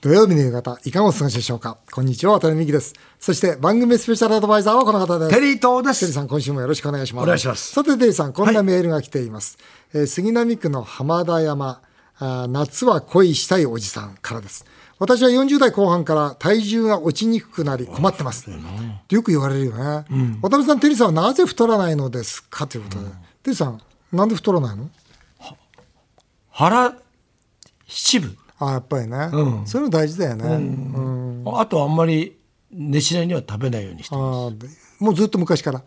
土曜日の夕方、いかがお過ごしでしょうか？こんにちは、渡辺美希です。そして番組スペシャルアドバイザーはこの方です。テリー東ですテリーさん、今週もよろしくお願いします。お願いしますさて、テリーさん、こんなメールが来ています。えー杉並区の浜田山、あー夏は恋したいおじさんからです。私は40代後半から体重が落ちにくくなり困ってます。よく言われるよね。渡辺さん、テリーさんはなぜ太らないのですか？ということで。テリーさん、なんで太らないの？腹七分あやっぱりね、そういうの大事だよね。うんあとあんまり熱しないには食べないようにしてあーでもうずっと昔から。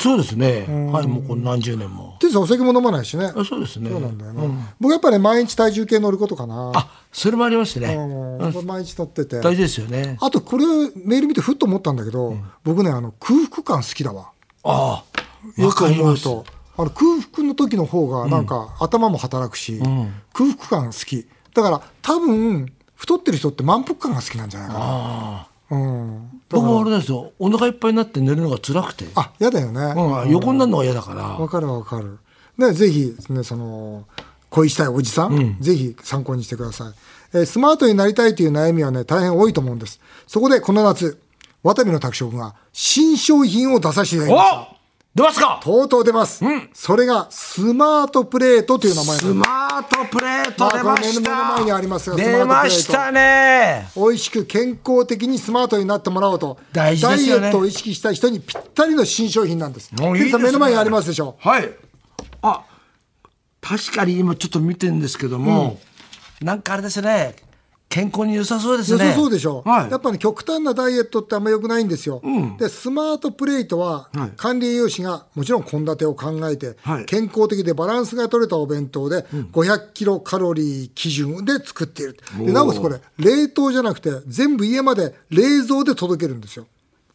そうですねはいもうこの何十年もテリーさんお酒も飲まないしね。あそうですねそうなんだよね。僕やっぱり毎日体重計乗ることかな。あそれもありますね毎日乗ってて。大事ですよねあとこれメール見てふっと思ったんだけど、僕ねあの空腹感好きだわ。ああよく思うと。あの空腹の時の方がなんか頭も働くし、空腹感好き。だから多分太ってる人って満腹感が好きなんじゃないかあな。うん。僕もあれですよお腹いっぱいになって寝るのが辛くてあ、嫌だよね。うん横になるのが嫌だからわかるわかる。ね、ぜひ、ね、その、恋したいおじさん、ぜひ参考にしてください。えースマートになりたいという悩みはね、大変多いと思うんです。そこでこの夏、渡辺の拓殖が新商品を出させていただきました。お出ますか？とうとう出ます。それがスマートプレートという名前スマートプレート出ましまあ目の前にありますたが出ましたね。美味しく健康的にスマートになってもらおうと、大事ね。ダイエットを意識したい人にぴったりの新商品なんです。もういいですね。目の前にありますでしょ？はい。あ、確かに今ちょっと見てるんですけども、なんかあれですね、健康に良さそうですね。良さそうでしょ、はい。やっぱり極端なダイエットってあんま良くないんですよ、でスマートプレートははい。管理栄養士がもちろん献立を考えて、はい。健康的でバランスが取れたお弁当で500キロカロリー基準で作っている。でなおこれ冷凍じゃなくて全部家まで冷蔵で届けるんですよ。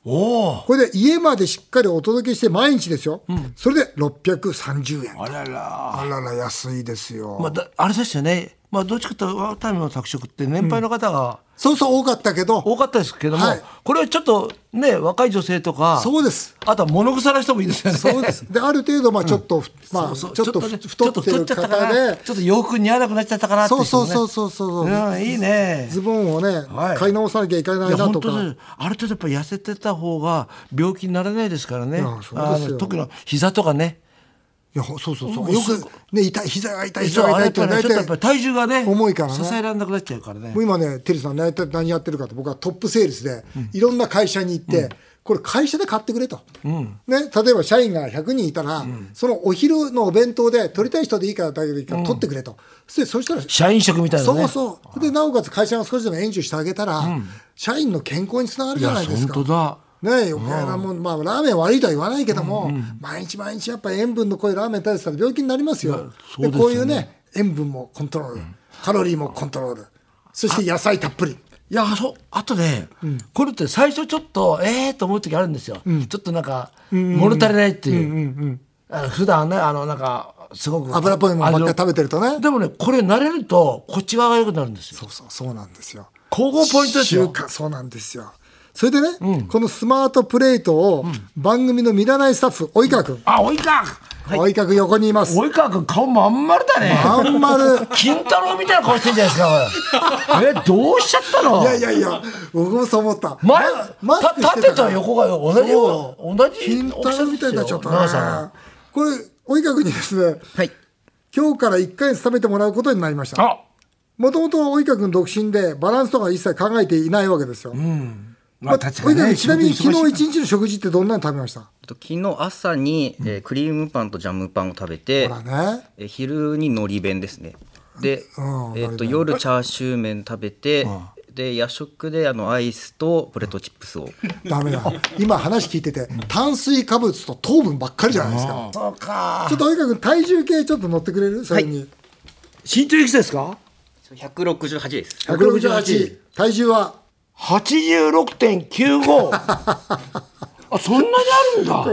おお。これで家までしっかりお届けして毎日ですよ、それで630円あらら。あらら安いですよ、まあ、だあれですよね。まあ、どっちかというと、ワタミの拓殖って年配の方がそうそう多かったけど多かったですけども、はいこれはちょっとね、若い女性とか、そうですあとは物臭な人もいいですよね。そうです。で、ある程度、まあ、ちょっと、まあ、ちょっとね太ってるちょっと太っちゃったか方ら、で、ちょっと洋服似合わなくなっちゃったかなってそうそうそうそうそう。うん、いいね。ズボンをね、はい買い直さなきゃいけないなとか。ある程度やっぱ痩せてた方が病気にならないですからねうですよあの特に膝とかねいや、そうそうそう。よく、ね、痛い、膝が痛い、膝が痛いって大れやっぱりね体、体重がね重いからね。支えられなくなっちゃうからね。もう今ね、テリーさん何やって何やってるかと、僕はトップセールスで、いろんな会社に行って、これ会社で買ってくれと、ね、例えば社員が100人いたら、そのお昼のお弁当で取りたい人でいいからだけでいいから取ってくれと、そしてそしたら社員食みたいなね。そうそう。で、なおかつ会社が少しでも援助してあげたら、社員の健康につながるじゃないですか。本当だね余計なもん、まあ、ラーメン悪いとは言わないけども、毎日毎日やっぱり塩分の濃いラーメン食べてたら病気になりますよ。でね。こういうね、塩分もコントロール、カロリーもコントロール、そして野菜たっぷり。いやそうあとね、これって最初ちょっとええー、と思う時あるんですよ、ちょっとなんか物足りないっていう,、あの普段ねあのなんかすごく油っぽいものばっかり食べてるとね。でもねこれ慣れるとこっち側が良くなるんですよ。そうそう、そうなんですよ。交互ポイントですよ。そうなんですよ。それでね、このスマートプレートを番組の見習いスタッフ、及川君、あ及川及川君横にいます。及川君顔まん丸だねあんまる。金太郎みたいな顔してんじゃないですか えどうしちゃったの？いやいやいや、僕もそう思った。前マスクしてた横が同じよそう同じ金太郎みたいになっちゃったね。これ、及川君にですね、はい。今日から1ヶ月食べてもらうことになりました。あもともと及川君独身で、バランスとか一切考えていないわけですよ。まあ確かにねちなみに昨日一日の食事ってどんなの食べました？と昨日朝に、えークリームパンとジャムパンを食べてほ、らね。えー昼に海苔弁ですね。で、うんえっ、と夜チャーシュー麺食べて、で夜食であのアイスとポテトチップスを。ダメだ。今話聞いてて、炭水化物と糖分ばっかりじゃないですか。そうかちょっと及川君、体重計ちょっと乗ってくれる？それに。身長いくつですか？168です。168。体重は？86.95 あそんなにあるんだ。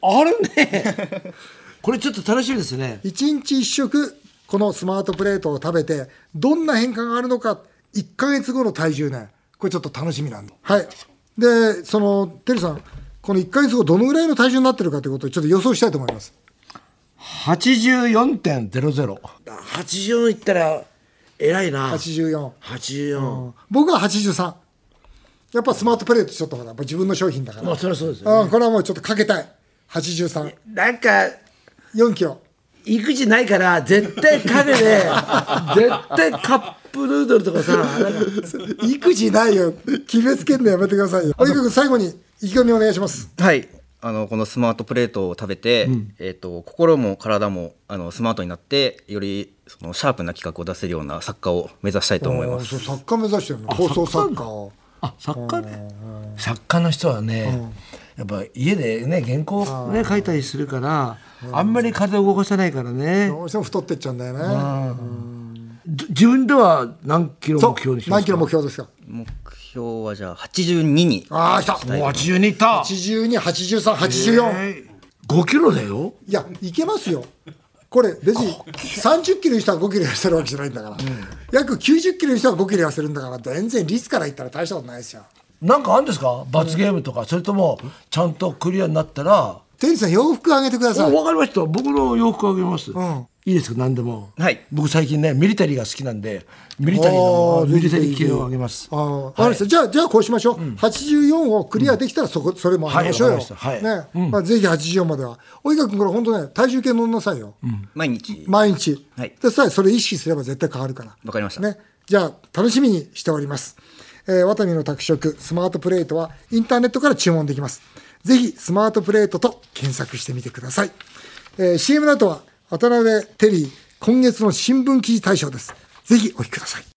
あるね。これちょっと楽しみですね。1日1食このスマートプレートを食べてどんな変化があるのか1か月後の体重ね。これちょっと楽しみなんではい。でそのてるさんこの1か月後どのぐらいの体重になってるかということをちょっと予想したいと思います。84.00 84いったら偉いな。84、84僕は83やっぱスマートプレートちょっとほら自分の商品だから、まあそれはそうですようん、これはもうちょっとかけたい。834なんかキロ。育児ないから絶対カフェで 絶対カップヌードルとかさ育児ないよ。決めつけんのやめてくださいよ。とにかく最後に意気込みお願いします。はい。あのこのスマートプレートを食べて、えー、と心も体もあのスマートになってよりそのシャープな企画を出せるような作家を目指したいと思います。そう作家目指してるの。放送作家をあ作家ね。作家の人はね、やっぱ家でね原稿ね書いたりするからあんまり体を動かさないからね。どうしても太ってっちゃうんだよね。じ自分では何キロ目標にしますか？何キロ目標ですか目標はじゃあ82にああ来た。もう82いった。828384、5キロだよ。いやいけますよこれ別に30キロの人は5キロ痩せるわけじゃないんだから、約90キロの人は5キロ痩せるんだから全然率から言ったら大したことないですよ。なんかあるんですか？罰ゲームとかそれともちゃんとクリアになったらテニスさん洋服あげてくださいわかりました僕の洋服あげます、んいいですか？何でも、はい僕最近ねミリタリーが好きなんでミリタリーのミリタリー系をあげますああ、わかりました。じゃあ、じゃあこうしましょう。84をクリアできたら、そこ、それもあげましょうよ。はいわかりましたね、まあ、ぜひ84までは。及川君、これ本当ね、体重計乗んなさいよ。毎日毎日。はいでさえ、それ意識すれば絶対変わるから。わかりましたね。じゃあ、楽しみにしております。えー、ワタミの宅食、スマートプレートは、インターネットから注文できます。ぜひ、スマートプレートと検索してみてください。えー、CM の後は、渡辺テリー、今月の新聞記事大賞です。ぜひ、お聞きください。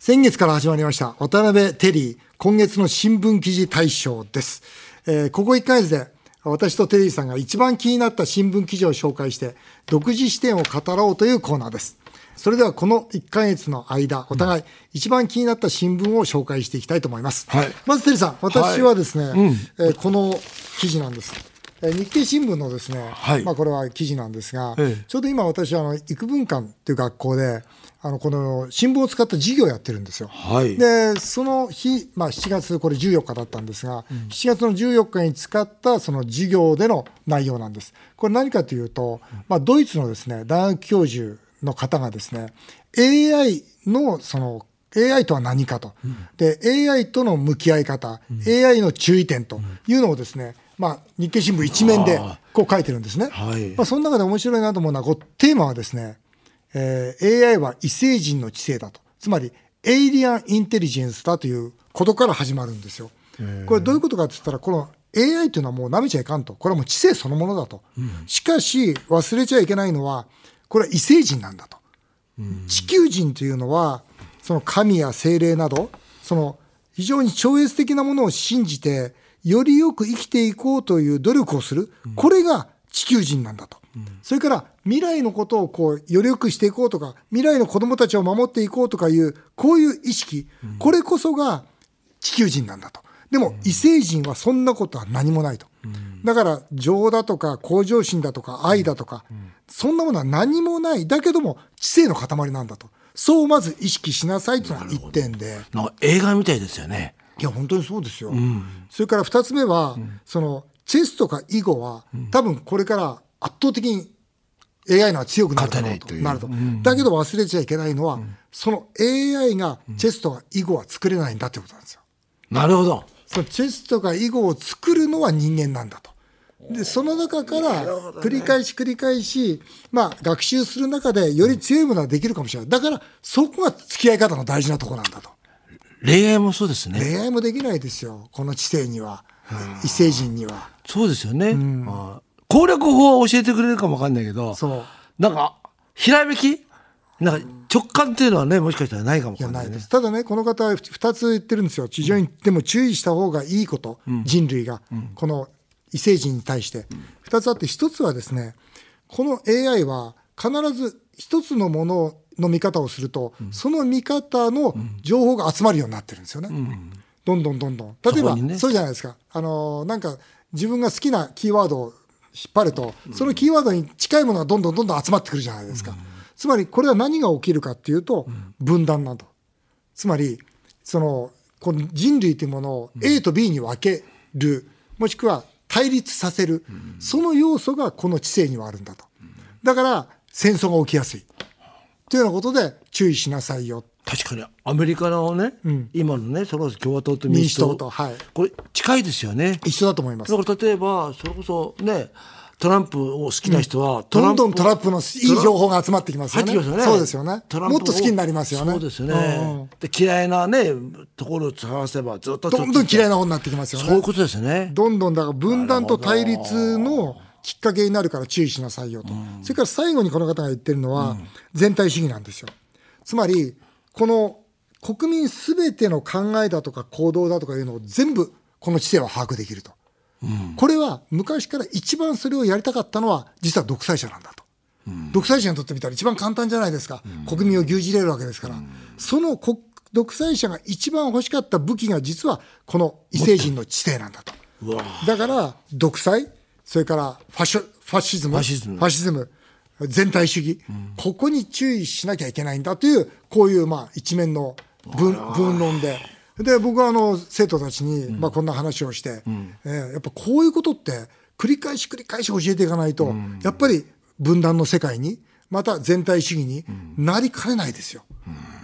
先月から始まりました渡辺テリー今月の新聞記事大賞です、えーここ1ヶ月で私とテリーさんが一番気になった新聞記事を紹介して独自視点を語ろうというコーナーですそれではこの1ヶ月の間お互い一番気になった新聞を紹介していきたいと思います、はい。まずテリーさん私はですね、えーこの記事なんです。えー日経新聞のですね、はい。まあ、これは記事なんですが、ええ。ちょうど今私あの育文館っていう学校であのこの新聞を使った授業をやってるんですよ。はい。でその日、まあ、7月これ14日だったんですが、7月の14日に使ったその授業での内容なんです。これ何かというと、まあ、ドイツのですね大学教授の方がですね AI のその AI とは何かと、で AI との向き合い方、AI の注意点というのをですね、まあ、日経新聞一面でこう書いてるんですね。はい。まあ、その中で面白いなと思うのはこうテーマはですね、えー AI は異星人の知性だと。つまりエイリアンインテリジェンスだということから始まるんですよ。これどういうことかって言ったらこの AI というのはもう舐めちゃいかんと。これはもう知性そのものだと、しかし忘れちゃいけないのはこれは異星人なんだと。地球人というのはその神や精霊などその非常に超越的なものを信じてよりよく生きていこうという努力をする、これが地球人なんだと、それから未来のことをこうよりよくしていこうとか未来の子供たちを守っていこうとかいうこういう意識、これこそが地球人なんだと。でも異星人はそんなことは何もないと、だから情だとか向上心だとか愛だとか、そんなものは何もない。だけども知性の塊なんだと。そうまず意識しなさいというのが一点で。なんか映画みたいですよね。いや本当にそうですよ、それから二つ目は、そのチェスとか囲碁は、多分これから圧倒的に AI のは強くなるだろうと。いう。となると、だけど忘れちゃいけないのは、その AI がチェスとか囲碁は作れないんだってことなんですよ。なるほどそのチェスとか囲碁を作るのは人間なんだと。でその中から繰り返し繰り返し、まあ、学習する中でより強いものができるかもしれない。だからそこが付き合い方の大事なところなんだと。恋愛もそうですね。恋愛もできないですよ。この知性には。異星人には。そうですよね、あー。攻略法は教えてくれるかもわかんないけど。そう。なんかひらめきなんか直感っていうのはねもしかしたらないかもわいやかんないね。ないです。ただねこの方は2つ言ってるんですよ。非常にでも注意した方がいいこと、人類が、この異星人に対して。2つあって1つはですねこの AI は必ず1つのものの見方をすると、その見方の情報が集まるようになってるんですよね、どんどんどんどん。例えばそね。そうじゃないですか。あのーなんか自分が好きなキーワードを引っ張ると、そのキーワードに近いものがどんどんどんどん集まってくるじゃないですか、つまりこれは何が起きるかっていうと、分断などつまりそのこの人類というものを A と B に分ける、もしくは対立させる、その要素がこの知性にはあるんだと。だから戦争が起きやすい。というようなことで注意しなさいよ。確かにアメリカのね、今のねそれこそ共和党と民主党。民主党とはい。これ近いですよね。一緒だと思います。だ。から例えばそれこそねトランプを好きな人は、どんどんトランプのいい情報が集まってきますよね。よね。そうですよね。もっと好きになりますよね。そうですようんうんね。で嫌いなねところを探せばずっとどんどん嫌いなな方になってきますよね。そういうことですね。どんどんだから分断と対立のきっかけになるから注意しなさいよと。それから最後にこの方が言ってるのは全体主義なんですよ。つまり、この国民すべての考えだとか行動だとかいうのを全部この知性は把握できると。これは昔から一番それをやりたかったのは実は独裁者なんだと。独裁者にとってみたら一番簡単じゃないですか、国民を牛耳れるわけですから、その国独裁者が一番欲しかった武器が実はこの異星人の知性なんだと。だから独裁、それからファッショファシズム、ファシズム。ファシズム全体主義、ここに注意しなきゃいけないんだという、こういうまあ一面の分分論で。で僕はあの生徒たちにまあこんな話をして、えーやっぱこういうことって繰り返し繰り返し教えていかないと、やっぱり分断の世界にまた全体主義になりかねないですよ。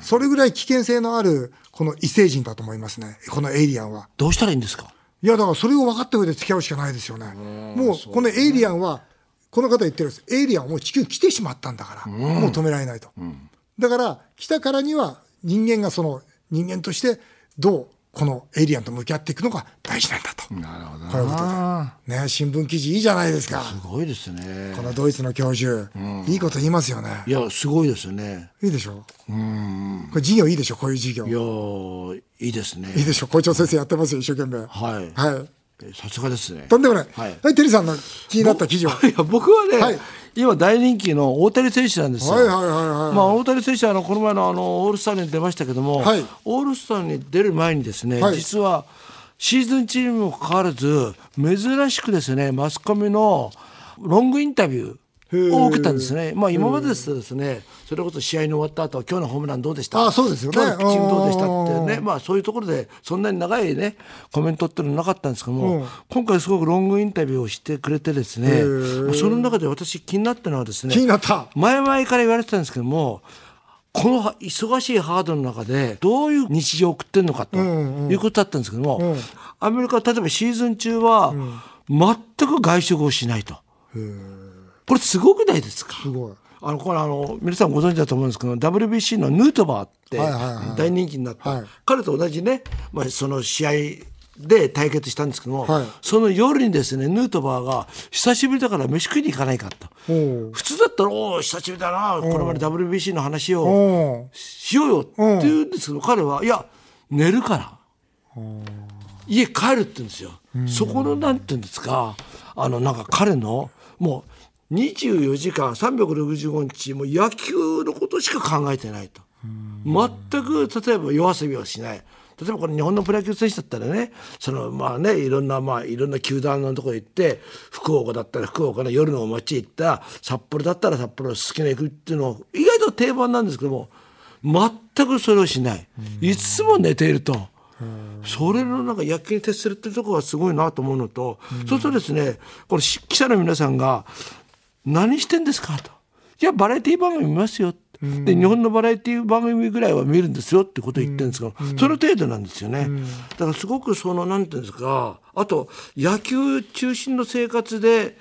それぐらい危険性のあるこの異星人だと思いますねこのエイリアンは。どうしたらいいんですか？いやだからそれを分かった上で付き合うしかないですよね。もうこのエイリアンは、この方言ってるんです。エイリアンはもう地球に来てしまったんだから、もう止められないと。だから来たからには人間がその人間としてどうこのエイリアンと向き合っていくのが大事なんだと。なるほどこういうことで。ね新聞記事いいじゃないですか。すごいですねこ。のドイツの教授、いいこと言いますよねい。やすごいですよね。いいでしょ？これ授業いいでしょ？こういう授業。いやーいいですね。いいでしょ？校長先生やってますよ一生懸命。はいはい。えさすがですね。とんでもない。はいはい、テリーさんの気になった記事を。いや僕はね、はい今大人気の大谷選手なんですよ。はいはいはいはいまあ大谷選手はあのこの前のあのオールスターに出ましたけども、はいオールスターに出る前にですね、はい実はシーズンチームにもかかわらず珍しくですねマスコミのロングインタビューを受けたんですね。まあ今までですとですね、それこそ試合に終わった後今日のホームランどうでした？あそうですよね。今日のピッチングどうでしたってうね、まあそういうところでそんなに長いねコメントっていうのはなかったんですけども、今回すごくロングインタビューをしてくれてですね、その中で私気になったのはですね、気になった。前々から言われてたんですけどもこの忙しいハードの中でどういう日常を送ってるのかということだったんですけども、アメリカは例えばシーズン中は全く外食をしないと。これすごくないですか？すごい。あのこれあの皆さんご存知だと思うんですけど WBC のヌートバーってはいはいはい大人気になった、はい。彼と同じね、まあ、その試合で対決したんですけども、はい。その夜にですねヌートバーが久しぶりだから飯食いに行かないかと。普通だったら「おお久しぶりだなこの前の WBC の話をしようよ」って言うんですけど彼は「いや寝るから。家帰る」って言うんですよ。そこのなんて言うんですかあのなんか彼のもう24時間365日も野球のことしか考えてないと。全く例えば夜遊びをしない。例えばこれ日本のプロ野球選手だったらねそのまあねいろんなまあいろんな球団のところ行って福岡だったら福岡の夜のお街行った札幌だったら札幌好きな行くっていうのを意外と定番なんですけども全くそれをしないいつも寝ていると。それのなんか野球に徹するっていうところがすごいなと思うのと、そうするとですねこれし記者の皆さんが「何してんですか?」と「いやバラエティ番組見ますよ」で日本のバラエティ番組ぐらいは見るんですよってことを言ってるんですけど、その程度なんですよね、だからすごくそのなんていうんですかあと野球中心の生活で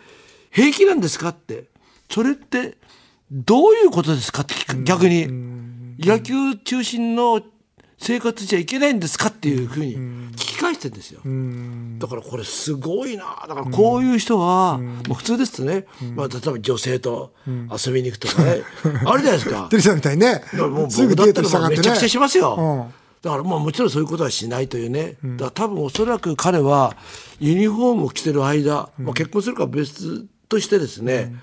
平気なんですかって。それってどういうことですかって聞く。逆に、野球中心の生活じゃいけないんですかっていうふうに聞き返してるんですよ。だからこれすごいな。だからこういう人は、もう普通ですとね、まあ、例えば女性と遊びに行くとかね、あるじゃないですか。テ。リーさんみたいにね。もう、僕だったらめちゃくちゃしますよ。うん。だからまあもちろんそういうことはしないというね、だから多分おそらく彼はユニフォームを着てる間、まあ、結婚するかは別としてですね、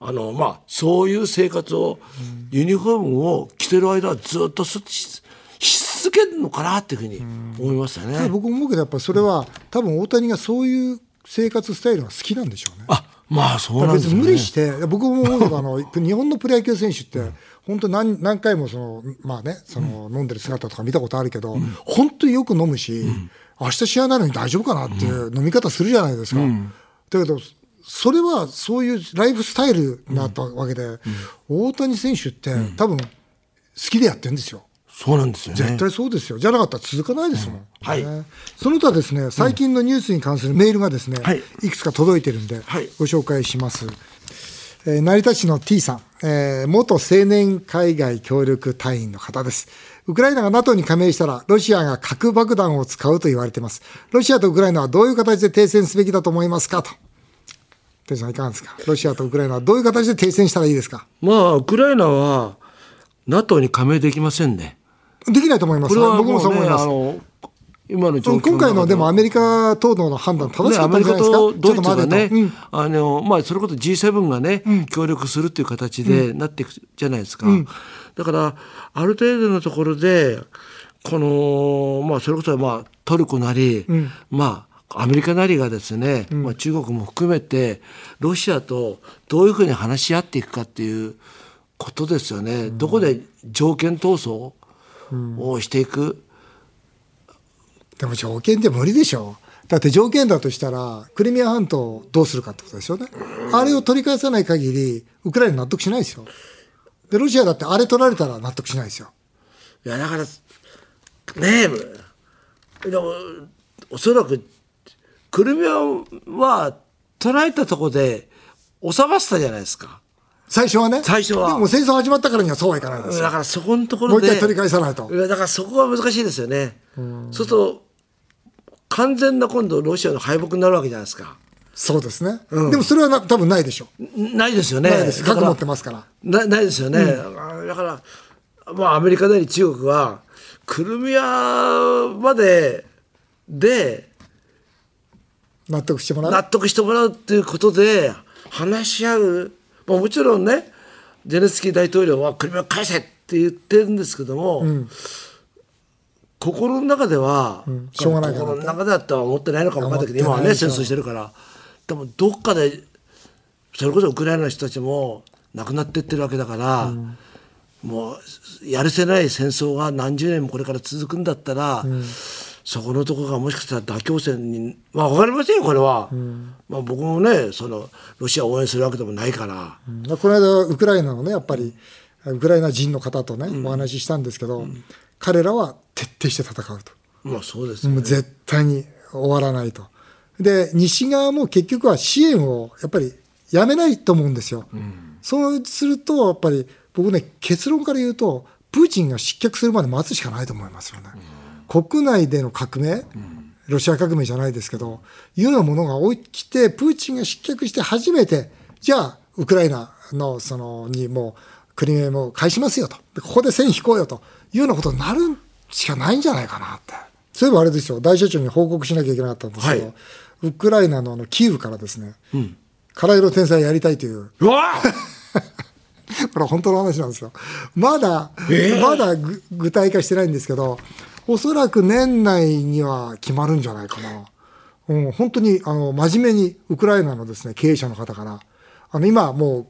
あのまあそういう生活を、ユニフォームを着てる間はずっとししし続けるのかなっていうふうに思いましたね。僕思うけどやっぱそれは多分大谷がそういう生活スタイルが好きなんでしょうね。あまあそうなんですよね。に無理して、僕も思うのがあの 日本のプロ野球選手って、本当何何回もその、まあね、その飲んでる姿とか見たことあるけど、本当によく飲むし、明日試合なのに大丈夫かなっていう飲み方するじゃないですか。だけどそれはそういうライフスタイルになったわけで、大谷選手って、多分きでやってるんですよ。そうなんですよね。絶対そうですよ。じゃなかったら続かないですもん。はいねその他ですね、最近のニュースに関するメールがですね、はいい、くつか届いてるんで、はいご紹介します。えー成田市の T さん、えー元青年海外協力隊員の方です。ウクライナが NATO に加盟したら、ロシアが核爆弾を使うと言われています。ロシアとウクライナはどういう形で停戦すべきだと思いますか？と。テイさんいかがですか？ロシアとウクライナはどういう形で停戦したらいいですか？まあ、ウクライナは NATO に加盟できませんね。できないと思います。これは僕もそう思います。あの今の状況今回のでもアメリリカ等々の判断正しね、かったんじゃないですか？とドイツね、あのまあ、それこそ G7 がね、協力するっていう形でなっていくじゃないですか、だからある程度のところでこの、まあ、それこそ、まあ、トルコなり、まあ、アメリカなりがですね、まあ、中国も含めてロシアとどういうふうに話し合っていくかっていうことですよね、どこで条件闘争をしていく、でも条件って無理でしょ。だって条件だとしたら、クリミア半島をどうするかってことですよね。あれを取り返さない限り、ウクライナ納得しないですよ。で、ロシアだってあれ取られたら納得しないですよ。いやだからねえでもおそらくクリミアは捉えたところで収まってたじゃないですか最初はね。最初はでも戦争始まったからにはそうはいかないですよ。だからそこのところでもう一回取り返さないとだからそこが難しいですよねそうすると完全な今度ロシアの敗北になるわけじゃないですかそうですね。でもそれはな多分ないでしょ。ないですよねないです。核持ってますから。なないですよね、だから、まあ、アメリカなり中国はクリミアまでで納得してもらう？納得してもらうっていうことで話し合う、まあ、もちろんねゼレンスキー大統領はクリミア返せって言ってるんですけども、心の中では、しょうがないかな心の中ではとは思ってないのかも分かんないけど今はね戦争してるから。でもどっかでそれこそウクライナの人たちも亡くなってってるわけだから、もうやるせない戦争が何十年もこれから続くんだったら、そこのところがもしかしたら妥協戦にまあ分かりませんよこれは、まあ、僕もねそのロシアを応援するわけでもないから、うん。この間、ウクライナのね、やっぱり、ウクライナ人の方とね、お話ししたんですけど、彼らは徹底して戦うと。まあそうですよね。もう絶対に終わらないと。で、西側も結局は支援をやっぱりやめないと思うんですよ。そうすると、やっぱり僕ね、結論から言うと、プーチンが失脚するまで待つしかないと思いますよね。国内での革命、ロシア革命じゃないですけど、いうようなものが起きて、プーチンが失脚して初めて、じゃあ、ウクライナの、その、にもう、クリミアも返しますよと。でここで線引こうよと。いうようなことになるしかないんじゃないかなって。そういえばあれですよ、大社長に報告しなきゃいけなかったんですけど、はい。ウクライナのあのキーウからですね、唐色天才やりたいという、うわ これは本当の話なんですよ。まだ、まだぐ具体化してないんですけど、おそらく年内には決まるんじゃないかな。うん、本当にあの真面目にウクライナのですね経営者の方から、あの今もう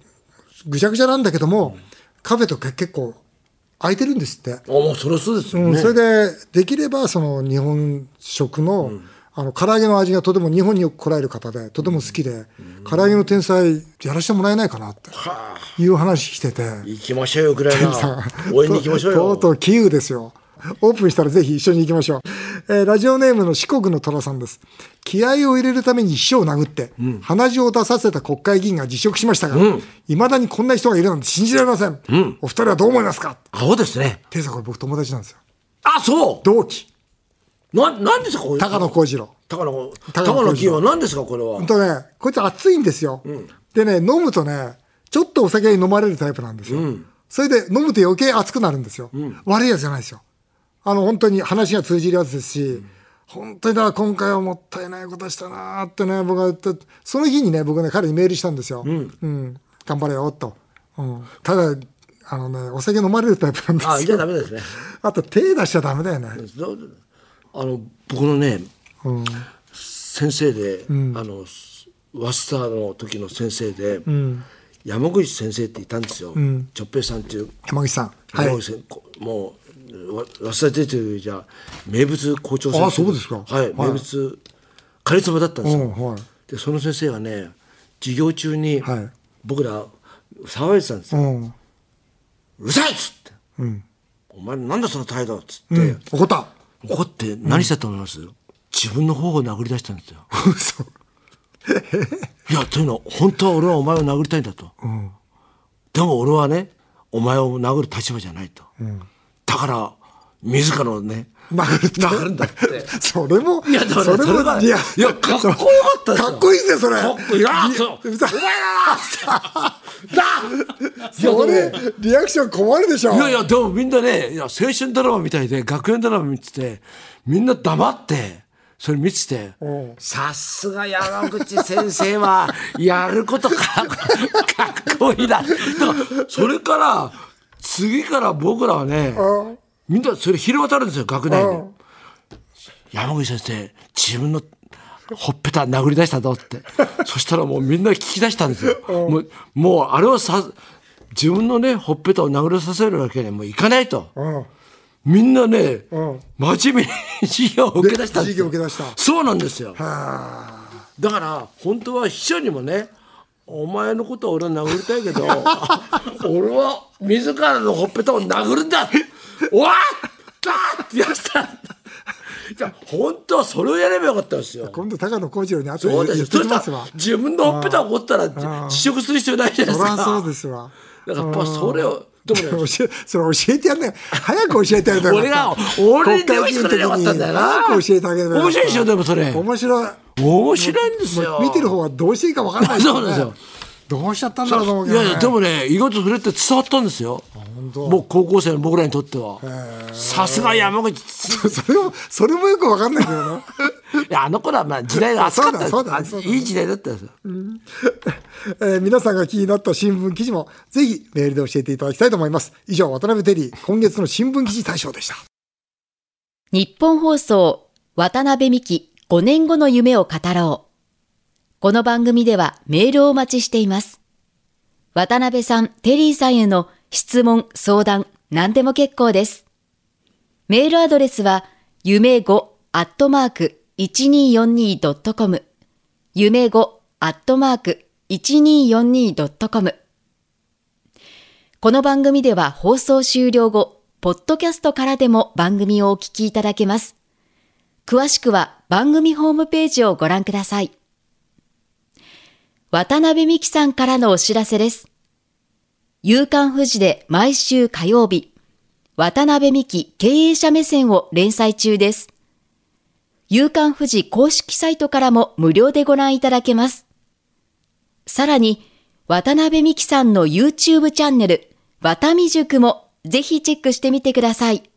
ぐちゃぐちゃなんだけども、カフェとか結構空いてるんですって。あもうそれはそうですよね、うん、それでできればその日本食の,、あの唐揚げの味がとても日本によく来られる方でとても好きで、唐揚げの天才やらせてもらえないかなっていう話してて。行きましょうよウクライさナ応援に行きましょうよとうとうキーウですよ。オープンしたらぜひ一緒に行きましょう。えーラジオネームの四国の虎さんです。気合を入れるために秘書を殴って、鼻血を出させた国会議員が辞職しましたが、いまだにこんな人がいるなんて信じられません。お二人はどう思いますか？アホですねテイさんこれ僕友達なんですよ。あそう同期、ななんですかこれ？高野幸次郎。高野高野高野金は何ですかこれは？ほんとね、こいつ熱いんですよ。でね、飲むとね、ちょっとお酒に飲まれるタイプなんですよ。それで飲むと余計熱くなるんですよ。悪いやつじゃないですよ。あの、本当に話が通じるやつですし、本当にだから今回はもったいないことしたなーってね、僕は言った、その日にね、僕ね、彼にメールしたんですよ。うん。頑張れよ、と。うん。ただ、あのね、お酒飲まれるタイプなんですよ。あじゃあダメですね あと手出しちゃダメだよね。どあの僕のね、先生で、あのワスターの時の先生で、山口先生っていたんですよ、ちょっぺいさんっていう、山口さん。はいもうわ早稲田出てるじゃ名物校長先生。あそうですか。はい、はい。名物カリスマだったんですよ、うんはい。でその先生がね授業中にはい。僕ら騒いでたんですよ、うん。うるさいっつって、お前なんだその態度」っつって、怒った。怒って何したと思います、自分の頬を殴り出したんですよ。嘘。いやというのは本当は俺はお前を殴りたいんだと、でも俺はねお前を殴る立場じゃないと、だから自らのね殴るって殴るんだってそれも、いやだからそれがいや、いやかっこよかったかっこいいですよ、それ。かっこいいなそうお前だだそれ、リアクション困るでしょ。いやいやでもみんなねいや青春ドラマみたいで学園ドラマ見ててみんな黙ってそれ見ててうんさすが山口先生はやることかかっこいいなそれから次から僕らはねうん。みんなそれ広渡るんですよ学内にうん。山口先生自分のほっぺた殴り出したぞって。そしたらもうみんな聞き出したんですよ。もうもうあれをさ自分のねほっぺたを殴りさせるわけにはもういかないと。うん。みんなねうん。真面目に授業を受け出したんですよ。授業を受け出した。そうなんですよ。はだから本当は秘書にもねお前のことは俺は殴りたいけど 俺は自らのほっぺたを殴るんだおわったってやったいや本当はそれをやればよかったんですよあ。今度、高野幸次郎に後で言ってきますわ。自分のほっぺたを折ったら辞職する必要ないじゃないですか。そりゃそうですわ。だからやっぱそれをでもね教えそれ教えてやんね早く教えてあげたら 俺が俺に電話してくれればよかったんだよな。早く教えてあげればよかった面白いでしょでもそれ。面白い面白いんですよ。見てる方はどうしていいか分かんないそうですよどうしちゃったんだろうと思うけいど、ね、やいやでもね意外とそれって伝わったんですよ。当もう高校生の僕らにとっては。さすが山口。それもそれもよく分かんないけどないやあの頃はまあ時代が熱かったですそうだそうだそうだいい時代だったですよ。えー皆さんが気になった新聞記事もぜひメールで教えていただきたいと思います以上渡辺テリー今月の新聞記事大賞でした日本放送渡辺美希5年後の夢を語ろう。この番組ではメールをお待ちしています。渡辺さん、テリーさんへの質問、相談、何でも結構です。メールアドレスは、夢5アットマーク 1242.com 夢5アットマーク 1242.com この番組では放送終了後、ポッドキャストからでも番組をお聞きいただけます。詳しくは番組ホームページをご覧ください。渡辺美希さんからのお知らせです。夕刊富士で毎週火曜日、渡辺美希経営者目線を連載中です。夕刊富士公式サイトからも無料でご覧いただけます。さらに、渡辺美希さんの YouTube チャンネル、渡美塾もぜひチェックしてみてください。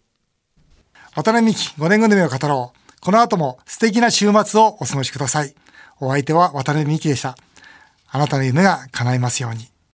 渡辺美希5年後の夢を語ろうこの後も素敵な週末をお過ごしくださいお相手は渡辺美希でしたあなたの夢が叶いますように